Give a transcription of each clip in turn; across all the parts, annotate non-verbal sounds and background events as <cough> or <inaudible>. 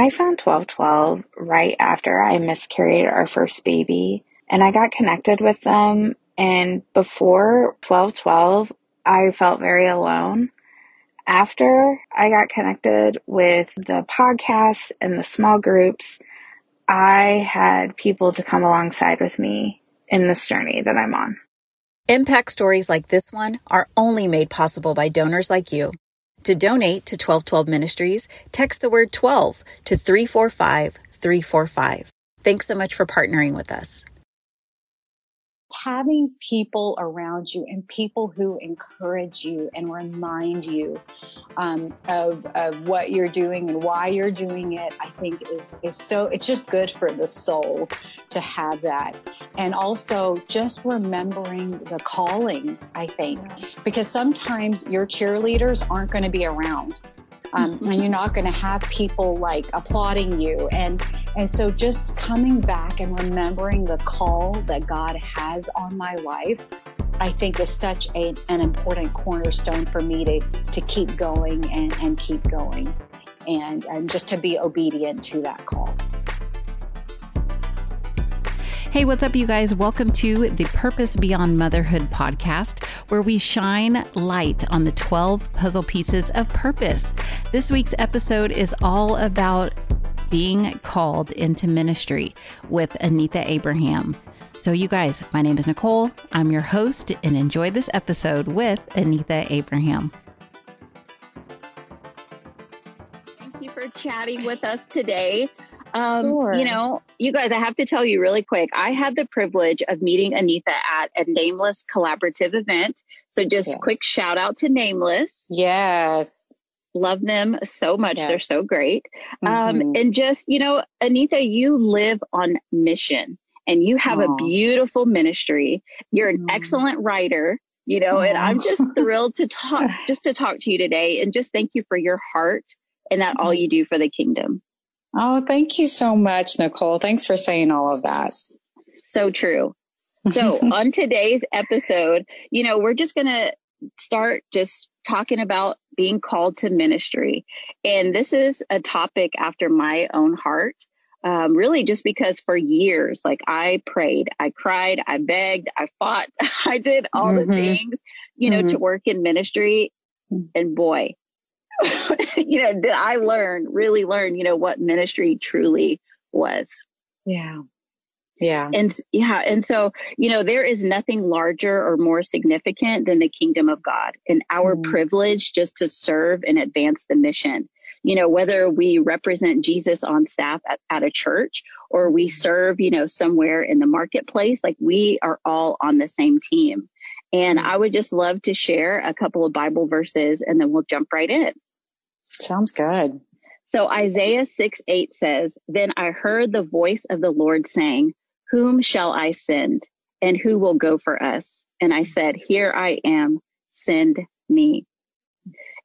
I found 1212 right after I miscarried our first baby, and I got connected with them. And before 1212, I felt very alone. After I got connected with the podcast and the small groups, I had people to come alongside with me in this journey that I'm on. Impact stories like this one are only made possible by donors like you. To donate to 1212 Ministries, text the word 12 to 345 345. Thanks so much for partnering with us having people around you and people who encourage you and remind you um, of, of what you're doing and why you're doing it, I think is, is so, it's just good for the soul to have that. And also just remembering the calling, I think, because sometimes your cheerleaders aren't going to be around um, mm-hmm. and you're not going to have people like applauding you and and so just coming back and remembering the call that god has on my life i think is such a, an important cornerstone for me to to keep going and, and keep going and and just to be obedient to that call Hey, what's up, you guys? Welcome to the Purpose Beyond Motherhood podcast, where we shine light on the 12 puzzle pieces of purpose. This week's episode is all about being called into ministry with Anita Abraham. So, you guys, my name is Nicole. I'm your host, and enjoy this episode with Anita Abraham. Thank you for chatting with us today. Um, sure. You know, you guys, I have to tell you really quick. I had the privilege of meeting Anita at a Nameless collaborative event. So just yes. quick shout out to Nameless. Yes. Love them so much. Yes. They're so great. Um, mm-hmm. Um, and just, you know, Anita, you live on mission and you have Aww. a beautiful ministry. You're an mm-hmm. excellent writer you know, Aww. and I'm just <laughs> thrilled to talk, just to talk to you today and just thank you for your heart and that all mm-hmm. you do for the kingdom. Oh, thank you so much, Nicole. Thanks for saying all of that. So true. So <laughs> on today's episode, you know, we're just going to start just talking about being called to ministry. And this is a topic after my own heart. Um, really just because for years, like I prayed, I cried, I begged, I fought, <laughs> I did all mm-hmm. the things, you know, mm-hmm. to work in ministry. And boy, <laughs> you know, did I learn, really learn, you know, what ministry truly was. Yeah. Yeah. And yeah. And so, you know, there is nothing larger or more significant than the kingdom of God and our mm. privilege just to serve and advance the mission. You know, whether we represent Jesus on staff at, at a church or we serve, you know, somewhere in the marketplace, like we are all on the same team. And I would just love to share a couple of Bible verses and then we'll jump right in. Sounds good. So Isaiah 6 8 says, Then I heard the voice of the Lord saying, Whom shall I send? And who will go for us? And I said, Here I am, send me.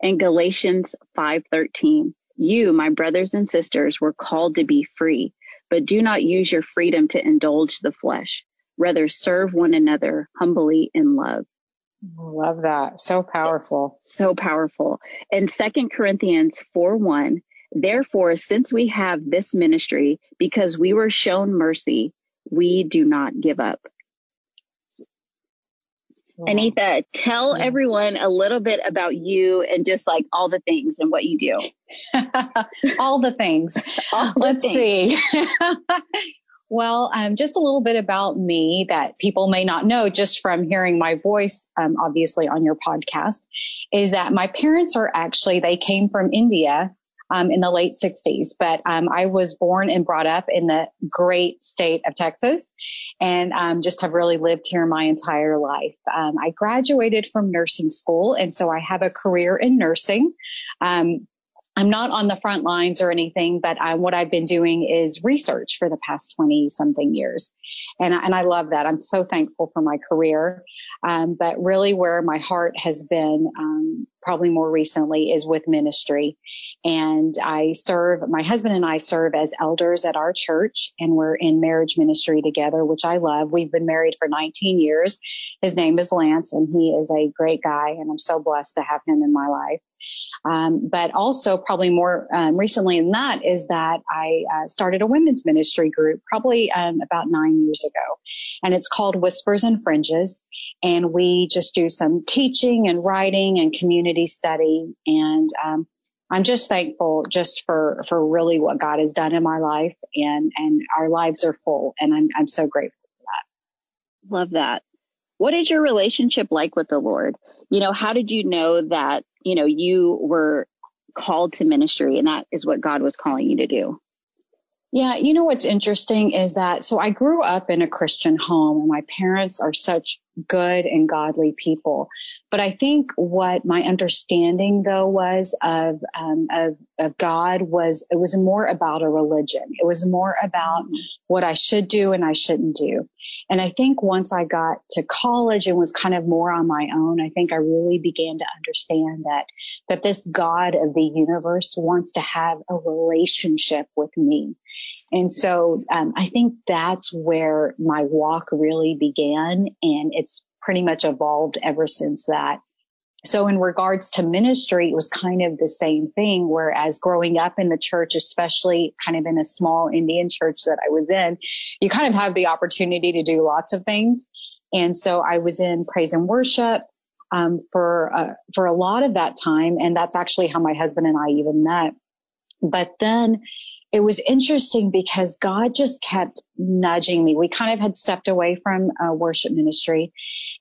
In Galatians 5:13, you, my brothers and sisters, were called to be free, but do not use your freedom to indulge the flesh. Rather serve one another humbly in love. Love that. So powerful. So powerful. In Second Corinthians 4 1, therefore, since we have this ministry, because we were shown mercy, we do not give up. Wow. Anita, tell yes. everyone a little bit about you and just like all the things and what you do. <laughs> all the things. all the Let's things. see. <laughs> Well, um, just a little bit about me that people may not know just from hearing my voice, um, obviously on your podcast, is that my parents are actually, they came from India um, in the late 60s, but um, I was born and brought up in the great state of Texas and um, just have really lived here my entire life. Um, I graduated from nursing school, and so I have a career in nursing. I'm not on the front lines or anything, but I, what I've been doing is research for the past 20 something years. And, and I love that. I'm so thankful for my career. Um, but really where my heart has been, um, probably more recently is with ministry. And I serve, my husband and I serve as elders at our church and we're in marriage ministry together, which I love. We've been married for 19 years. His name is Lance and he is a great guy and I'm so blessed to have him in my life. Um, but also probably more um, recently than that is that I uh, started a women's ministry group probably um, about nine years ago, and it's called Whispers and Fringes, and we just do some teaching and writing and community study, and um, I'm just thankful just for for really what God has done in my life, and and our lives are full, and I'm I'm so grateful for that. Love that. What is your relationship like with the Lord? You know, how did you know that you know, you were called to ministry and that is what God was calling you to do. Yeah, you know what's interesting is that so I grew up in a Christian home and my parents are such good and godly people. But I think what my understanding though was of um, of of God was it was more about a religion. It was more about what I should do and I shouldn't do. And I think once I got to college and was kind of more on my own, I think I really began to understand that that this God of the universe wants to have a relationship with me. And so um, I think that's where my walk really began, and it's pretty much evolved ever since that. So in regards to ministry, it was kind of the same thing. Whereas growing up in the church, especially kind of in a small Indian church that I was in, you kind of have the opportunity to do lots of things. And so I was in praise and worship um, for uh, for a lot of that time, and that's actually how my husband and I even met. But then it was interesting because God just kept nudging me. We kind of had stepped away from uh, worship ministry.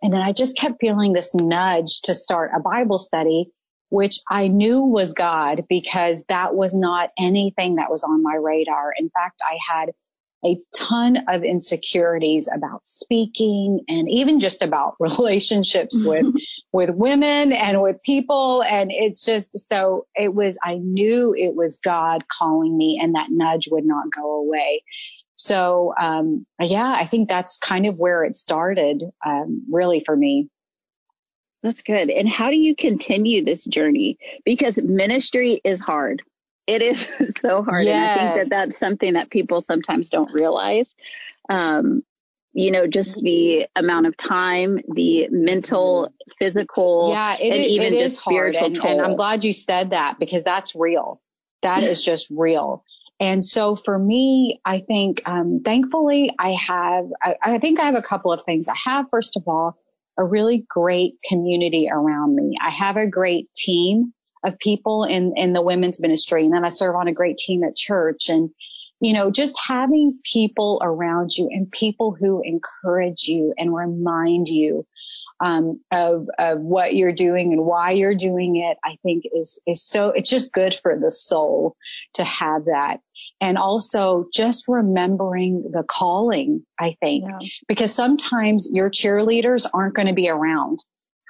And then I just kept feeling this nudge to start a Bible study, which I knew was God because that was not anything that was on my radar. In fact, I had a ton of insecurities about speaking and even just about <laughs> relationships with <laughs> with women and with people and it's just so it was I knew it was God calling me and that nudge would not go away. So um, yeah, I think that's kind of where it started um, really for me. That's good. And how do you continue this journey? Because ministry is hard. It is <laughs> so hard. Yes. And I think that that's something that people sometimes don't realize. Um, you know, just the amount of time, the mental, physical, yeah, it, and even the spiritual and, and, I'm glad you said that because that's real. That is just real. And so for me, I think, um, thankfully I have, I, I think I have a couple of things. I have, first of all, a really great community around me. I have a great team of people in, in the women's ministry. And then I serve on a great team at church and, you know, just having people around you and people who encourage you and remind you um, of, of what you're doing and why you're doing it, I think is, is so, it's just good for the soul to have that. And also just remembering the calling, I think, yeah. because sometimes your cheerleaders aren't going to be around.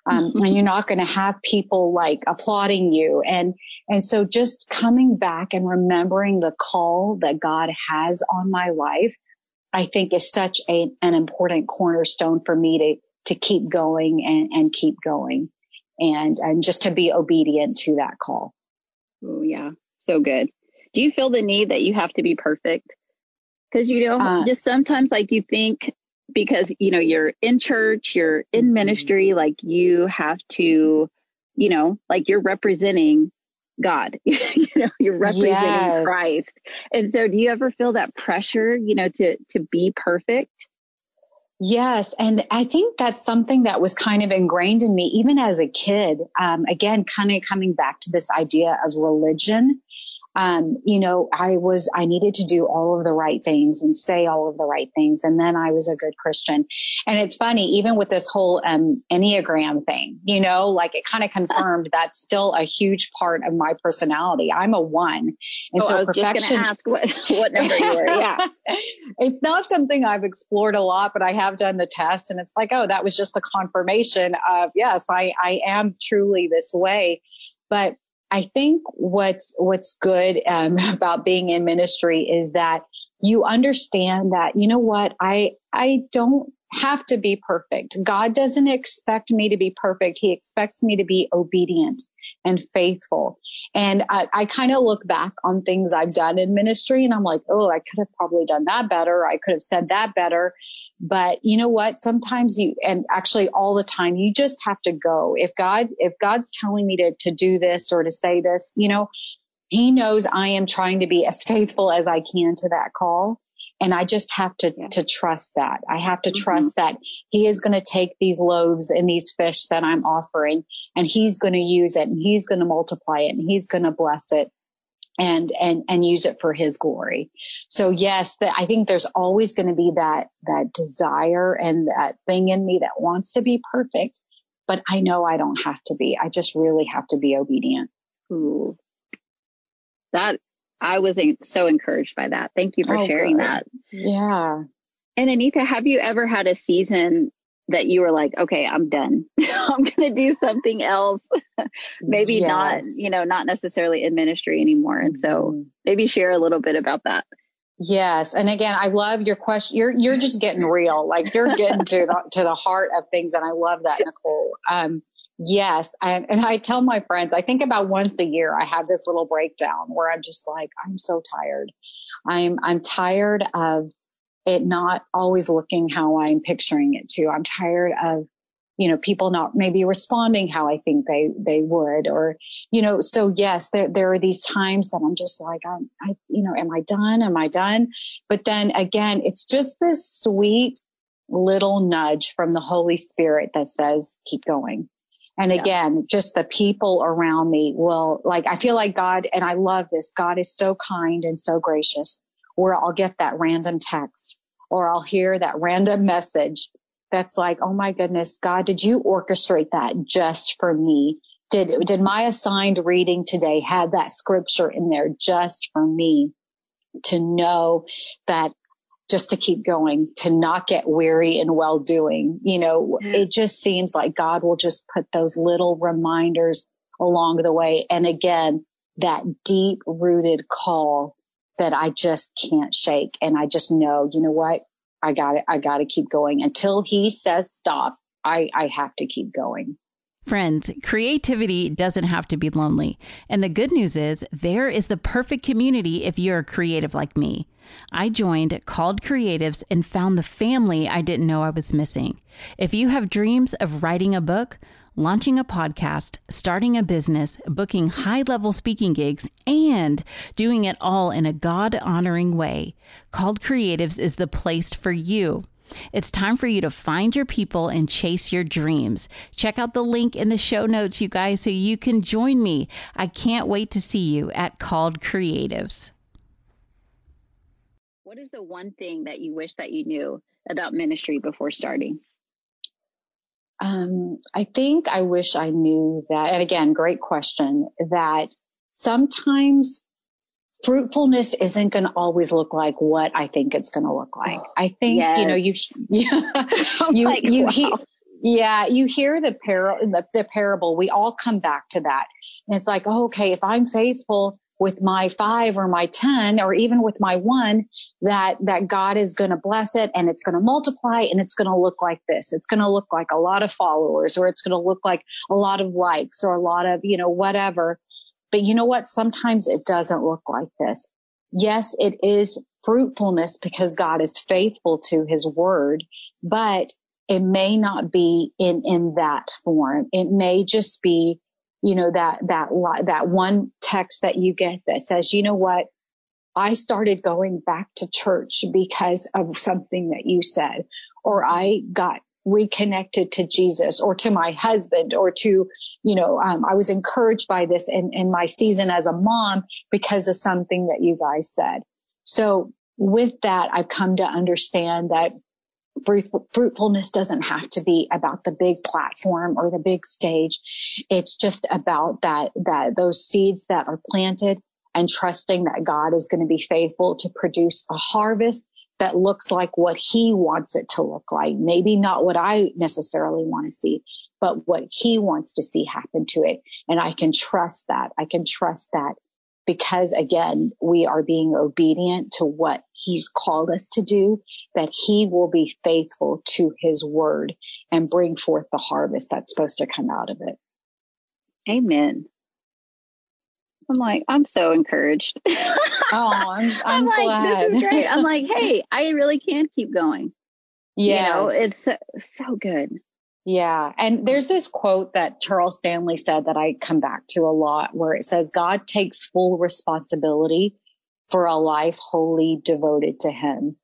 Um, mm-hmm. and you're not going to have people like applauding you. And, and so just coming back and remembering the call that God has on my life, I think is such a, an important cornerstone for me to, to keep going and, and keep going and, and just to be obedient to that call. Oh yeah. So good. Do you feel the need that you have to be perfect? Cause you know, uh, just sometimes like you think because you know you're in church you're in mm-hmm. ministry like you have to you know like you're representing god <laughs> you know you're representing yes. christ and so do you ever feel that pressure you know to to be perfect Yes. And I think that's something that was kind of ingrained in me even as a kid. Um, again, kind of coming back to this idea of religion um, you know, I was, I needed to do all of the right things and say all of the right things. And then I was a good Christian. And it's funny, even with this whole, um, Enneagram thing, you know, like it kind of confirmed that's still a huge part of my personality. I'm a one. And oh, so perfection. ask what, what number you were. Yeah. <laughs> it's not something I've explored a lot, but I have done the test and it's like, oh, that was just a confirmation of yes, I, I am truly this way. But I think what's what's good um, <laughs> about being in ministry is that you understand that you know what I I don't have to be perfect. God doesn't expect me to be perfect. He expects me to be obedient and faithful. And I, I kind of look back on things I've done in ministry and I'm like, oh, I could have probably done that better. I could have said that better. But you know what? Sometimes you, and actually all the time, you just have to go. If God, if God's telling me to, to do this or to say this, you know, he knows I am trying to be as faithful as I can to that call. And I just have to, yeah. to trust that. I have to mm-hmm. trust that he is going to take these loaves and these fish that I'm offering and he's going to use it and he's going to multiply it and he's going to bless it and, and, and use it for his glory. So yes, that I think there's always going to be that, that desire and that thing in me that wants to be perfect, but I know I don't have to be. I just really have to be obedient. Ooh, that I was so encouraged by that. Thank you for oh, sharing good. that. Yeah. And Anita, have you ever had a season that you were like, okay, I'm done. <laughs> I'm going to do something else. <laughs> maybe yes. not, you know, not necessarily in ministry anymore. And so mm-hmm. maybe share a little bit about that. Yes. And again, I love your question. You're, you're just getting real. Like you're getting to the, to the heart of things. And I love that, Nicole. Um, Yes. And, and I tell my friends, I think about once a year, I have this little breakdown where I'm just like, I'm so tired. I'm, I'm tired of it not always looking how I'm picturing it to. I'm tired of, you know, people not maybe responding how I think they, they would or, you know, so yes, there, there are these times that I'm just like, I'm, I, you know, am I done? Am I done? But then again, it's just this sweet little nudge from the Holy Spirit that says, keep going and yeah. again, just the people around me will like, I feel like God, and I love this. God is so kind and so gracious where I'll get that random text or I'll hear that random message that's like, Oh my goodness, God, did you orchestrate that just for me? Did, did my assigned reading today have that scripture in there just for me to know that just to keep going, to not get weary in well doing. You know, yeah. it just seems like God will just put those little reminders along the way. And again, that deep rooted call that I just can't shake. And I just know, you know what? I got it. I got to keep going until he says stop. I, I have to keep going. Friends, creativity doesn't have to be lonely. And the good news is, there is the perfect community if you're creative like me. I joined Called Creatives and found the family I didn't know I was missing. If you have dreams of writing a book, launching a podcast, starting a business, booking high level speaking gigs, and doing it all in a God honoring way, Called Creatives is the place for you. It's time for you to find your people and chase your dreams. Check out the link in the show notes, you guys, so you can join me. I can't wait to see you at Called Creatives. What is the one thing that you wish that you knew about ministry before starting? Um, I think I wish I knew that, and again, great question, that sometimes fruitfulness isn't going to always look like what I think it's going to look like. Oh, I think, yes. you know, you, <laughs> <laughs> you, like, you, wow. he, yeah, you hear the, par- the, the parable. We all come back to that. And it's like, oh, okay, if I'm faithful with my five or my 10 or even with my one, that, that God is going to bless it and it's going to multiply and it's going to look like this. It's going to look like a lot of followers or it's going to look like a lot of likes or a lot of, you know, whatever. But you know what? Sometimes it doesn't look like this. Yes, it is fruitfulness because God is faithful to his word, but it may not be in, in that form. It may just be, you know, that, that, that one text that you get that says, you know what? I started going back to church because of something that you said, or I got reconnected to Jesus or to my husband or to, you know, um, I was encouraged by this in, in my season as a mom because of something that you guys said. So with that, I've come to understand that fruitfulness doesn't have to be about the big platform or the big stage. It's just about that, that those seeds that are planted and trusting that God is going to be faithful to produce a harvest that looks like what he wants it to look like. Maybe not what I necessarily want to see, but what he wants to see happen to it. And I can trust that. I can trust that because again, we are being obedient to what he's called us to do, that he will be faithful to his word and bring forth the harvest that's supposed to come out of it. Amen. I'm like, I'm so encouraged. <laughs> oh, I'm, I'm, I'm like, glad. this is great. I'm like, <laughs> hey, I really can keep going. Yeah, you know, it's so, so good. Yeah. And there's this quote that Charles Stanley said that I come back to a lot where it says, God takes full responsibility for a life wholly devoted to him.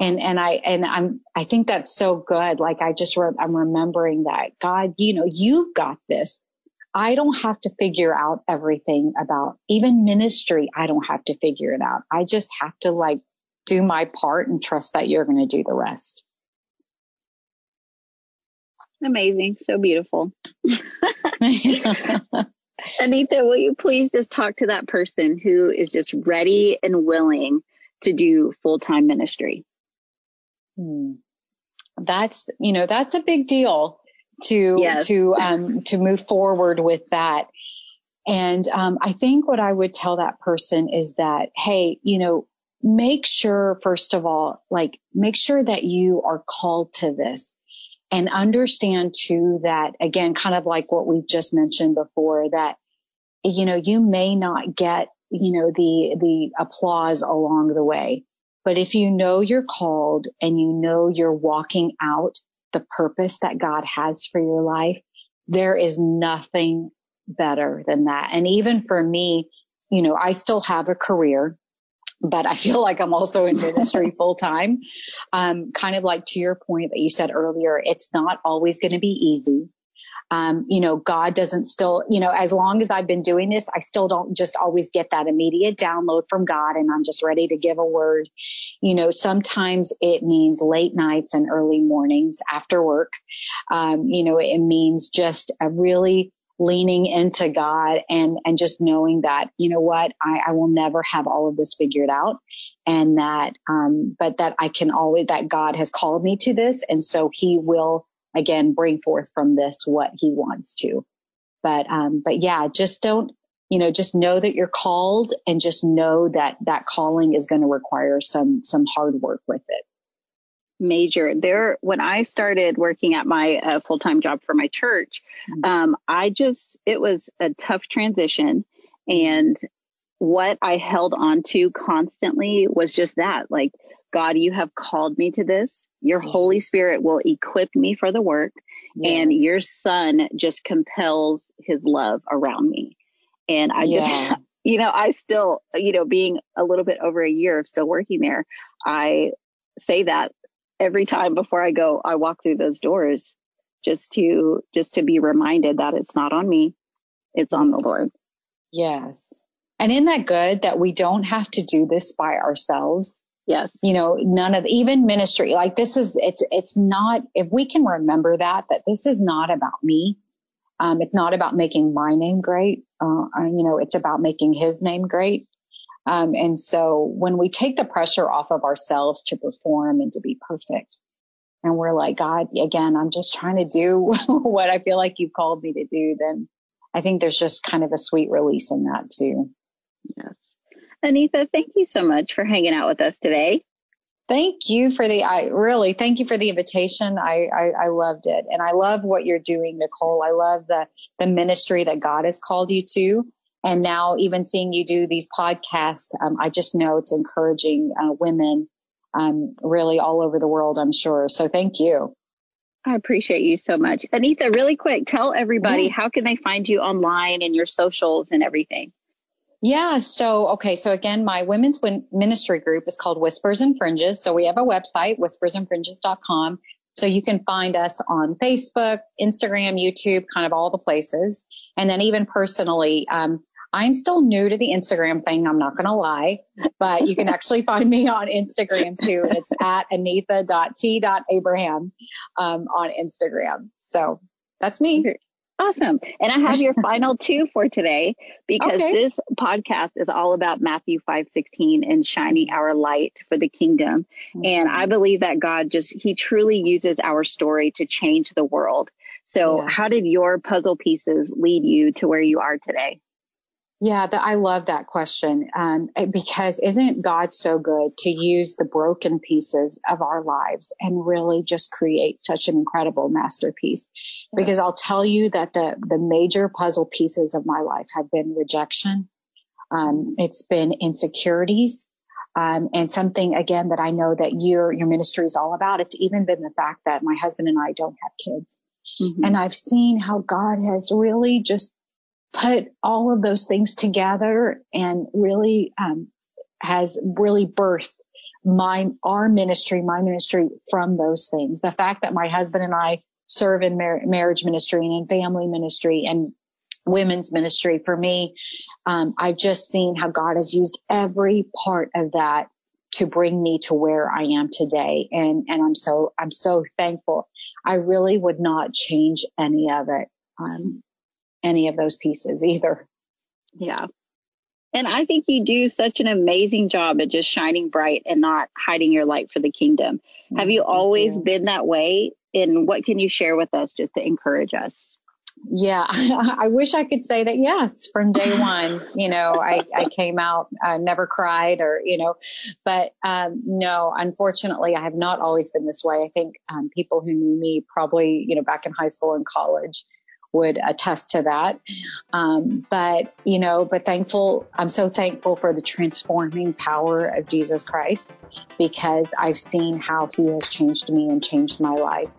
And, and I, and I'm, I think that's so good. Like I just, re- I'm remembering that God, you know, you've got this. I don't have to figure out everything about even ministry. I don't have to figure it out. I just have to like do my part and trust that you're going to do the rest. Amazing. So beautiful. <laughs> Anita, will you please just talk to that person who is just ready and willing to do full time ministry? Hmm. That's, you know, that's a big deal to, yes. to, um, to move forward with that. And, um, I think what I would tell that person is that, Hey, you know, make sure, first of all, like make sure that you are called to this and understand too that again, kind of like what we've just mentioned before that, you know, you may not get, you know, the, the applause along the way. But if you know you're called and you know you're walking out the purpose that God has for your life, there is nothing better than that. And even for me, you know, I still have a career but I feel like I'm also in ministry <laughs> full time. Um, kind of like to your point that you said earlier, it's not always going to be easy. Um, you know, God doesn't still, you know, as long as I've been doing this, I still don't just always get that immediate download from God and I'm just ready to give a word. You know, sometimes it means late nights and early mornings after work. Um, you know, it means just a really leaning into God and, and just knowing that, you know what, I, I will never have all of this figured out and that, um, but that I can always, that God has called me to this. And so he will again bring forth from this what he wants to. But, um, but yeah, just don't, you know, just know that you're called and just know that that calling is going to require some, some hard work with it major there when i started working at my uh, full-time job for my church mm-hmm. um, i just it was a tough transition and what i held on to constantly was just that like god you have called me to this your yes. holy spirit will equip me for the work yes. and your son just compels his love around me and i just <laughs> you know i still you know being a little bit over a year of still working there i say that every time before I go, I walk through those doors just to, just to be reminded that it's not on me. It's on the Lord. Yes. And isn't that good that we don't have to do this by ourselves? Yes. You know, none of even ministry, like this is, it's, it's not, if we can remember that, that this is not about me. Um, it's not about making my name great. Uh, you know, it's about making his name great. Um, and so when we take the pressure off of ourselves to perform and to be perfect, and we're like, God, again, I'm just trying to do <laughs> what I feel like you've called me to do, then I think there's just kind of a sweet release in that too. Yes. Anita, thank you so much for hanging out with us today. Thank you for the, I really, thank you for the invitation. I, I, I loved it. And I love what you're doing, Nicole. I love the, the ministry that God has called you to. And now even seeing you do these podcasts, um, I just know it's encouraging uh, women um, really all over the world, I'm sure. So thank you. I appreciate you so much. Anita, really quick, tell everybody yeah. how can they find you online and your socials and everything? Yeah. So, okay. So again, my women's ministry group is called Whispers and Fringes. So we have a website, whispersandfringes.com. So you can find us on Facebook, Instagram, YouTube, kind of all the places. And then even personally, um, I'm still new to the Instagram thing. I'm not going to lie, but you can actually <laughs> find me on Instagram too. It's at anitha.t.abraham um, on Instagram. So that's me. Awesome. And I have your final two for today because okay. this podcast is all about Matthew 5:16 and shining our light for the kingdom. Mm-hmm. And I believe that God just he truly uses our story to change the world. So, yes. how did your puzzle pieces lead you to where you are today? Yeah, the, I love that question um, because isn't God so good to use the broken pieces of our lives and really just create such an incredible masterpiece? Because I'll tell you that the the major puzzle pieces of my life have been rejection, Um, it's been insecurities. Um, and something again that I know that your your ministry is all about. It's even been the fact that my husband and I don't have kids, mm-hmm. and I've seen how God has really just put all of those things together and really um, has really birthed my our ministry, my ministry from those things. The fact that my husband and I serve in mar- marriage ministry and in family ministry and women's ministry. For me, um, I've just seen how God has used every part of that to bring me to where I am today. And, and I'm so, I'm so thankful. I really would not change any of it, um, any of those pieces either. Yeah. And I think you do such an amazing job at just shining bright and not hiding your light for the kingdom. Have you always been that way? And what can you share with us just to encourage us? Yeah, <laughs> I wish I could say that yes, from day <laughs> one, you know, I, I came out, uh, never cried or, you know, but, um, no, unfortunately, I have not always been this way. I think, um, people who knew me probably, you know, back in high school and college would attest to that. Um, but, you know, but thankful, I'm so thankful for the transforming power of Jesus Christ because I've seen how he has changed me and changed my life.